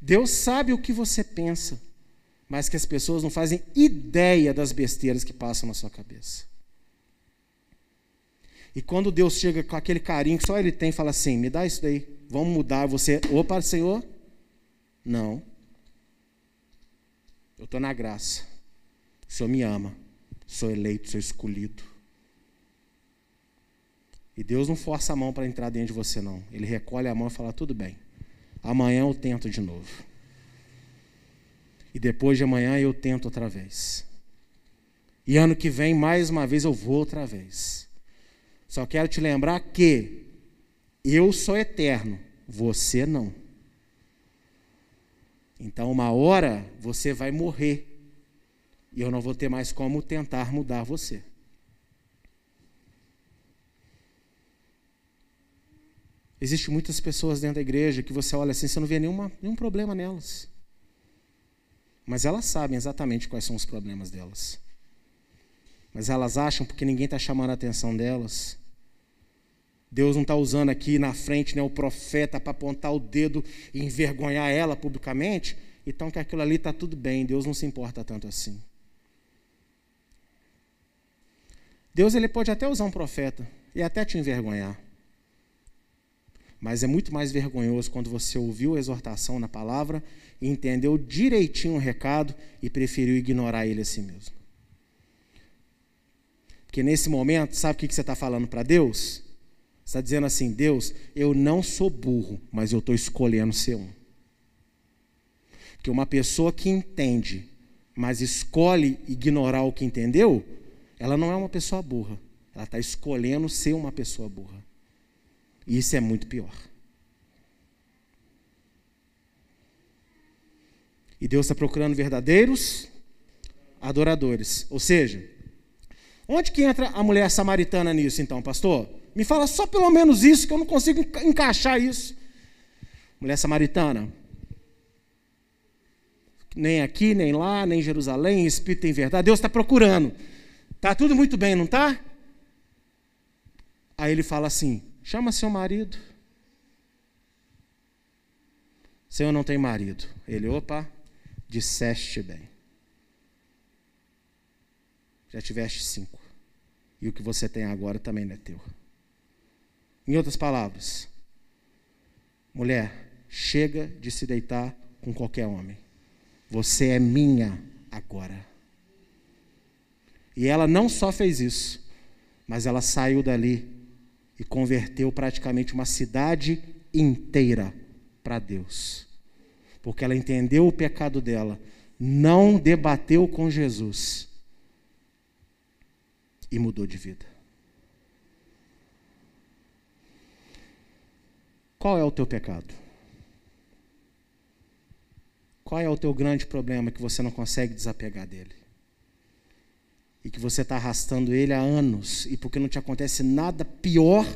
Deus sabe o que você pensa, mas que as pessoas não fazem ideia das besteiras que passam na sua cabeça. E quando Deus chega com aquele carinho que só Ele tem, fala assim: me dá isso daí, vamos mudar. Você, opa, Senhor, não. Eu estou na graça. O Senhor me ama. Sou eleito, sou escolhido. E Deus não força a mão para entrar dentro de você, não. Ele recolhe a mão e fala: tudo bem. Amanhã eu tento de novo. E depois de amanhã eu tento outra vez. E ano que vem, mais uma vez, eu vou outra vez. Só quero te lembrar que eu sou eterno, você não. Então, uma hora você vai morrer e eu não vou ter mais como tentar mudar você. Existem muitas pessoas dentro da igreja que você olha assim, você não vê nenhuma, nenhum problema nelas. Mas elas sabem exatamente quais são os problemas delas. Mas elas acham porque ninguém está chamando a atenção delas. Deus não está usando aqui na frente né, o profeta para apontar o dedo e envergonhar ela publicamente, então que aquilo ali está tudo bem, Deus não se importa tanto assim. Deus ele pode até usar um profeta e até te envergonhar. Mas é muito mais vergonhoso quando você ouviu a exortação na palavra entendeu direitinho o recado e preferiu ignorar ele a si mesmo. Porque nesse momento, sabe o que você está falando para Deus? está dizendo assim: Deus, eu não sou burro, mas eu estou escolhendo ser um. Que uma pessoa que entende, mas escolhe ignorar o que entendeu, ela não é uma pessoa burra. Ela está escolhendo ser uma pessoa burra. E isso é muito pior. E Deus está procurando verdadeiros adoradores. Ou seja, onde que entra a mulher samaritana nisso, então, pastor? Me fala só pelo menos isso, que eu não consigo encaixar isso. Mulher samaritana. Nem aqui, nem lá, nem em Jerusalém, Espírito em verdade. Deus está procurando. Está tudo muito bem, não está? Aí ele fala assim: chama seu marido. Senhor não tem marido. Ele, opa, disseste bem. Já tiveste cinco. E o que você tem agora também não é teu. Em outras palavras, mulher, chega de se deitar com qualquer homem. Você é minha agora. E ela não só fez isso, mas ela saiu dali e converteu praticamente uma cidade inteira para Deus. Porque ela entendeu o pecado dela, não debateu com Jesus e mudou de vida. Qual é o teu pecado? Qual é o teu grande problema que você não consegue desapegar dele? E que você está arrastando ele há anos, e porque não te acontece nada pior,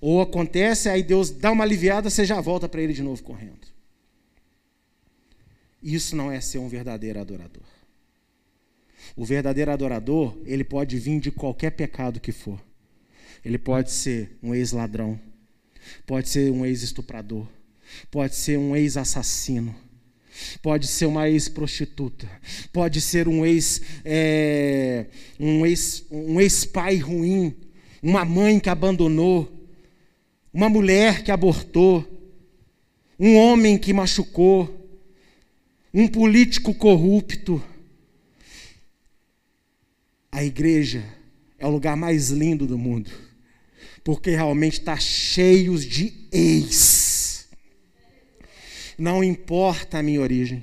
ou acontece, aí Deus dá uma aliviada, você já volta para ele de novo correndo. Isso não é ser um verdadeiro adorador. O verdadeiro adorador, ele pode vir de qualquer pecado que for. Ele pode ser um ex-ladrão, Pode ser um ex-estuprador, pode ser um ex-assassino, pode ser uma ex-prostituta, pode ser um ex, é, um ex, um ex-pai ruim, uma mãe que abandonou, uma mulher que abortou. um homem que machucou, um político corrupto. A igreja é o lugar mais lindo do mundo, porque realmente está cheio de ex. Não importa a minha origem,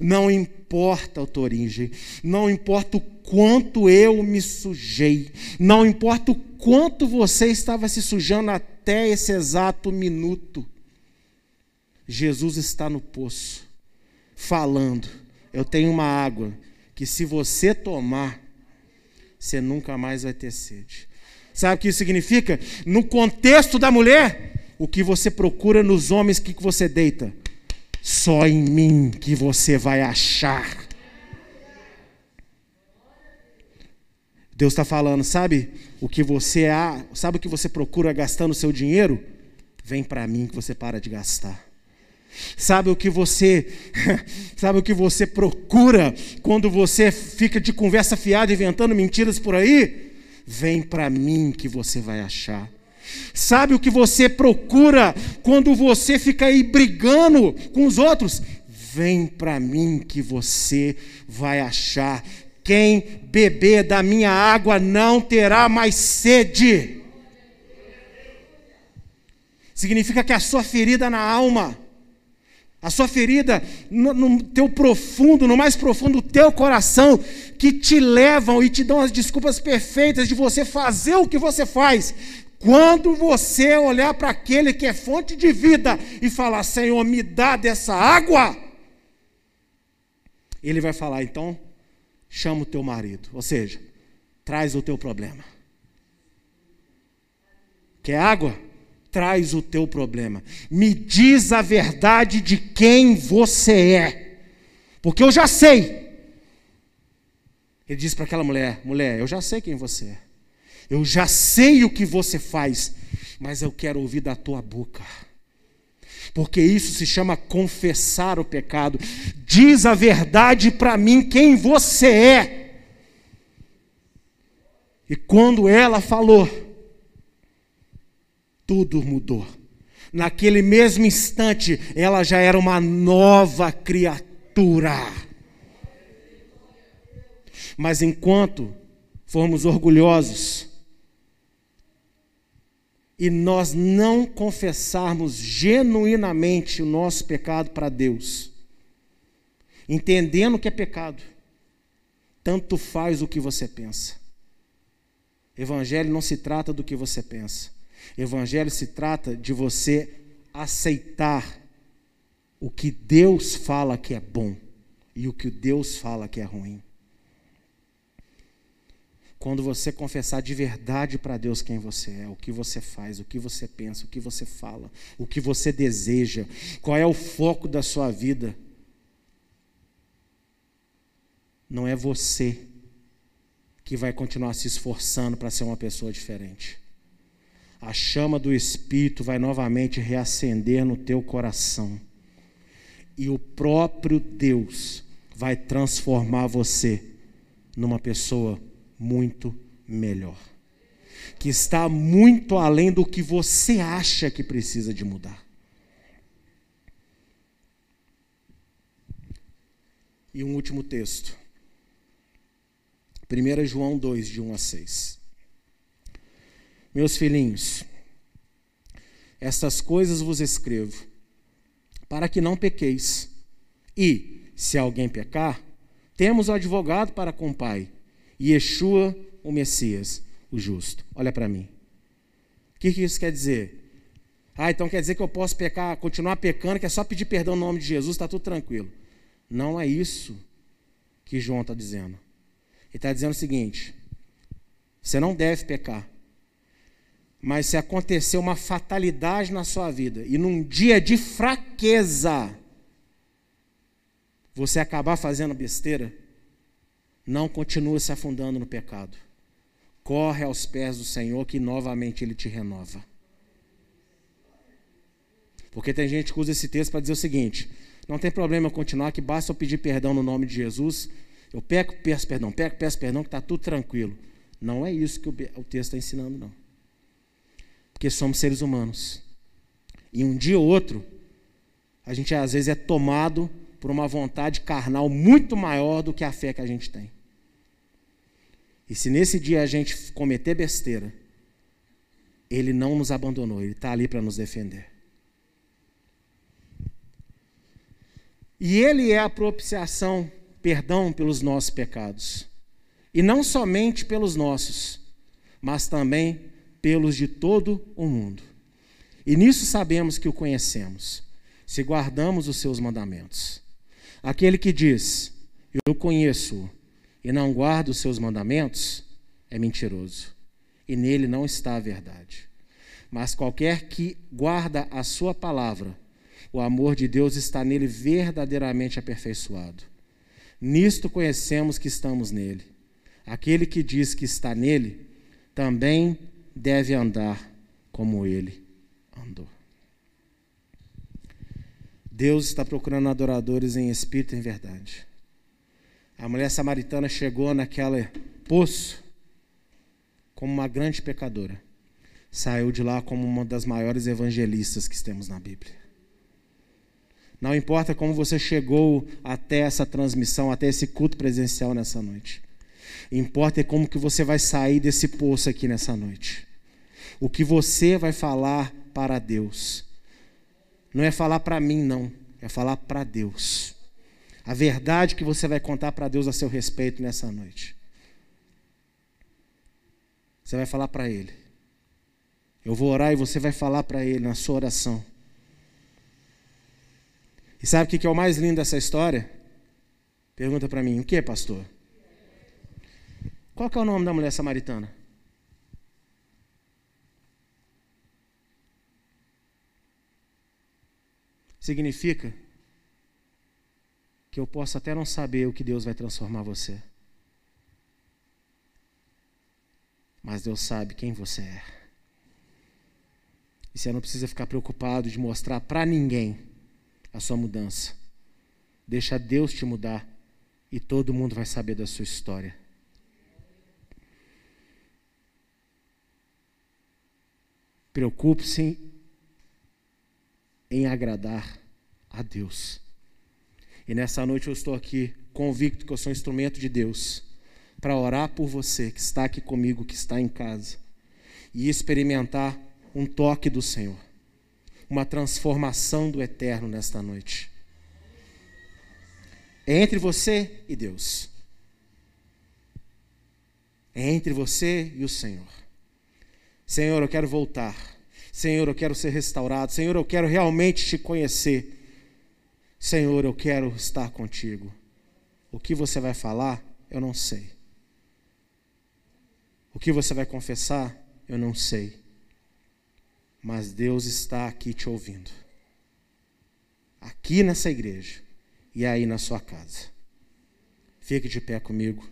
não importa a tua origem, não importa o quanto eu me sujei, não importa o quanto você estava se sujando até esse exato minuto. Jesus está no poço, falando: Eu tenho uma água que, se você tomar, você nunca mais vai ter sede. Sabe o que isso significa? No contexto da mulher, o que você procura nos homens que você deita, só em mim que você vai achar. Deus está falando, sabe o que você há, sabe o que você procura gastando o seu dinheiro? Vem para mim que você para de gastar. Sabe o que você sabe o que você procura quando você fica de conversa fiada inventando mentiras por aí? Vem para mim que você vai achar. Sabe o que você procura quando você fica aí brigando com os outros? Vem para mim que você vai achar. Quem beber da minha água não terá mais sede. Significa que a sua ferida na alma a sua ferida no, no, teu profundo, no mais profundo do teu coração, que te levam e te dão as desculpas perfeitas de você fazer o que você faz. Quando você olhar para aquele que é fonte de vida e falar, Senhor, me dá dessa água, ele vai falar, então, chama o teu marido, ou seja, traz o teu problema. Quer água? traz o teu problema. Me diz a verdade de quem você é. Porque eu já sei. Ele diz para aquela mulher: mulher, eu já sei quem você é. Eu já sei o que você faz. Mas eu quero ouvir da tua boca. Porque isso se chama confessar o pecado. Diz a verdade para mim quem você é. E quando ela falou, tudo mudou. Naquele mesmo instante, ela já era uma nova criatura. Mas enquanto formos orgulhosos e nós não confessarmos genuinamente o nosso pecado para Deus, entendendo que é pecado, tanto faz o que você pensa. Evangelho não se trata do que você pensa. Evangelho se trata de você aceitar o que Deus fala que é bom e o que Deus fala que é ruim. Quando você confessar de verdade para Deus quem você é, o que você faz, o que você pensa, o que você fala, o que você deseja, qual é o foco da sua vida, não é você que vai continuar se esforçando para ser uma pessoa diferente a chama do Espírito vai novamente reacender no teu coração. E o próprio Deus vai transformar você numa pessoa muito melhor. Que está muito além do que você acha que precisa de mudar. E um último texto. 1 João 2, de 1 a 6. Meus filhinhos, estas coisas vos escrevo, para que não pequeis. E, se alguém pecar, temos o advogado para com o Pai, Yeshua, o Messias, o justo. Olha para mim. O que, que isso quer dizer? Ah, então quer dizer que eu posso pecar, continuar pecando, que é só pedir perdão no nome de Jesus, está tudo tranquilo. Não é isso que João está dizendo. Ele está dizendo o seguinte: você não deve pecar. Mas se acontecer uma fatalidade na sua vida e num dia de fraqueza você acabar fazendo besteira, não continue se afundando no pecado. Corre aos pés do Senhor que novamente Ele te renova. Porque tem gente que usa esse texto para dizer o seguinte: não tem problema eu continuar, que basta eu pedir perdão no nome de Jesus. Eu peco, peço perdão, peco, peço perdão, que está tudo tranquilo. Não é isso que o texto está ensinando, não porque somos seres humanos. E um dia ou outro, a gente às vezes é tomado por uma vontade carnal muito maior do que a fé que a gente tem. E se nesse dia a gente cometer besteira, Ele não nos abandonou, Ele está ali para nos defender. E Ele é a propiciação, perdão pelos nossos pecados. E não somente pelos nossos, mas também pelos de todo o mundo. E nisso sabemos que o conhecemos, se guardamos os seus mandamentos. Aquele que diz, eu conheço e não guarda os seus mandamentos, é mentiroso, e nele não está a verdade. Mas qualquer que guarda a sua palavra, o amor de Deus está nele verdadeiramente aperfeiçoado. Nisto conhecemos que estamos nele. Aquele que diz que está nele, também deve andar como ele Deus está procurando adoradores em espírito e em verdade. A mulher samaritana chegou naquele poço como uma grande pecadora. Saiu de lá como uma das maiores evangelistas que temos na Bíblia. Não importa como você chegou até essa transmissão, até esse culto presencial nessa noite. Importa é como que você vai sair desse poço aqui nessa noite. O que você vai falar para Deus. Não é falar para mim, não. É falar para Deus. A verdade que você vai contar para Deus a seu respeito nessa noite. Você vai falar para Ele. Eu vou orar e você vai falar para Ele na sua oração. E sabe o que é o mais lindo dessa história? Pergunta para mim: o que, pastor? Qual que é o nome da mulher samaritana? Significa que eu posso até não saber o que Deus vai transformar você. Mas Deus sabe quem você é. E você não precisa ficar preocupado de mostrar para ninguém a sua mudança. Deixa Deus te mudar e todo mundo vai saber da sua história. Preocupe-se em agradar a Deus. E nessa noite eu estou aqui convicto que eu sou um instrumento de Deus para orar por você que está aqui comigo, que está em casa, e experimentar um toque do Senhor, uma transformação do eterno nesta noite. É entre você e Deus. É entre você e o Senhor. Senhor, eu quero voltar. Senhor, eu quero ser restaurado. Senhor, eu quero realmente te conhecer. Senhor, eu quero estar contigo. O que você vai falar, eu não sei. O que você vai confessar, eu não sei. Mas Deus está aqui te ouvindo. Aqui nessa igreja e aí na sua casa. Fique de pé comigo.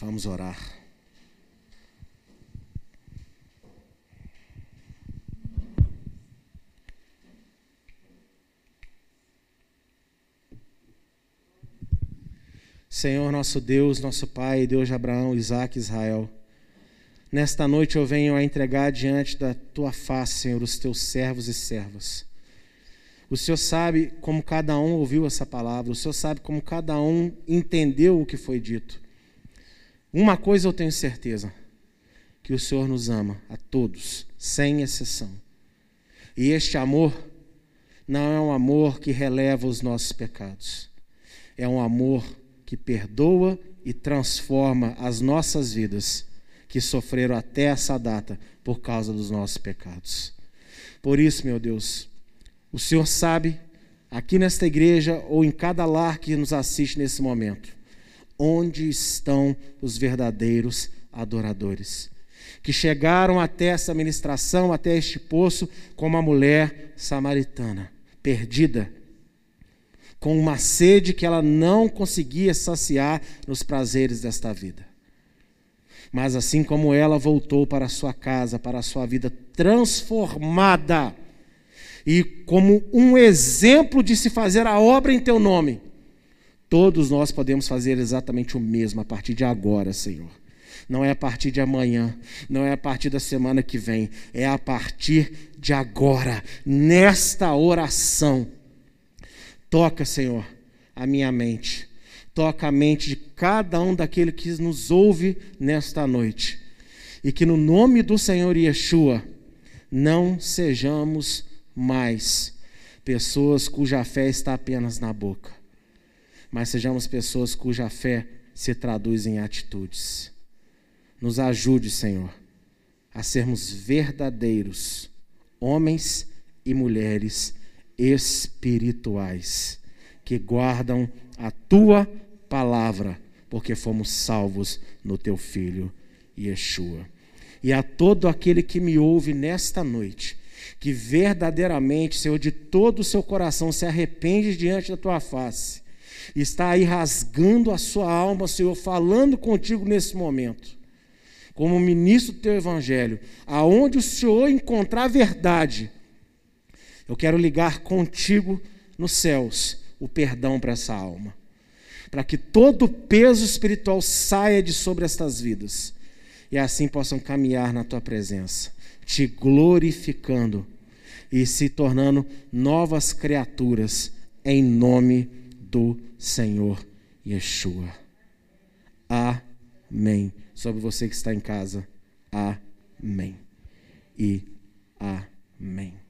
Vamos orar. Senhor nosso Deus, nosso Pai, Deus de Abraão, Isaac e Israel. Nesta noite eu venho a entregar diante da tua face, Senhor, os teus servos e servas. O Senhor sabe como cada um ouviu essa palavra, o Senhor sabe como cada um entendeu o que foi dito. Uma coisa eu tenho certeza: que o Senhor nos ama a todos, sem exceção. E este amor não é um amor que releva os nossos pecados, é um amor que perdoa e transforma as nossas vidas que sofreram até essa data por causa dos nossos pecados. Por isso, meu Deus, o Senhor sabe, aqui nesta igreja ou em cada lar que nos assiste nesse momento, onde estão os verdadeiros adoradores, que chegaram até essa ministração, até este poço, como a mulher samaritana, perdida, com uma sede que ela não conseguia saciar nos prazeres desta vida. Mas assim como ela voltou para sua casa, para a sua vida transformada, e como um exemplo de se fazer a obra em teu nome, todos nós podemos fazer exatamente o mesmo a partir de agora, Senhor. Não é a partir de amanhã, não é a partir da semana que vem, é a partir de agora, nesta oração. Toca, Senhor, a minha mente, toca a mente de cada um daquele que nos ouve nesta noite, e que no nome do Senhor Yeshua não sejamos mais pessoas cuja fé está apenas na boca, mas sejamos pessoas cuja fé se traduz em atitudes. Nos ajude, Senhor, a sermos verdadeiros homens e mulheres espirituais que guardam a tua palavra, porque fomos salvos no teu filho Yeshua. E a todo aquele que me ouve nesta noite, que verdadeiramente, Senhor, de todo o seu coração se arrepende diante da tua face, está aí rasgando a sua alma, Senhor, falando contigo nesse momento como ministro do teu evangelho, aonde o Senhor encontrar verdade, eu quero ligar contigo nos céus o perdão para essa alma, para que todo o peso espiritual saia de sobre estas vidas e assim possam caminhar na tua presença, te glorificando e se tornando novas criaturas em nome do Senhor Yeshua. Amém sobre você que está em casa. Amém. E amém.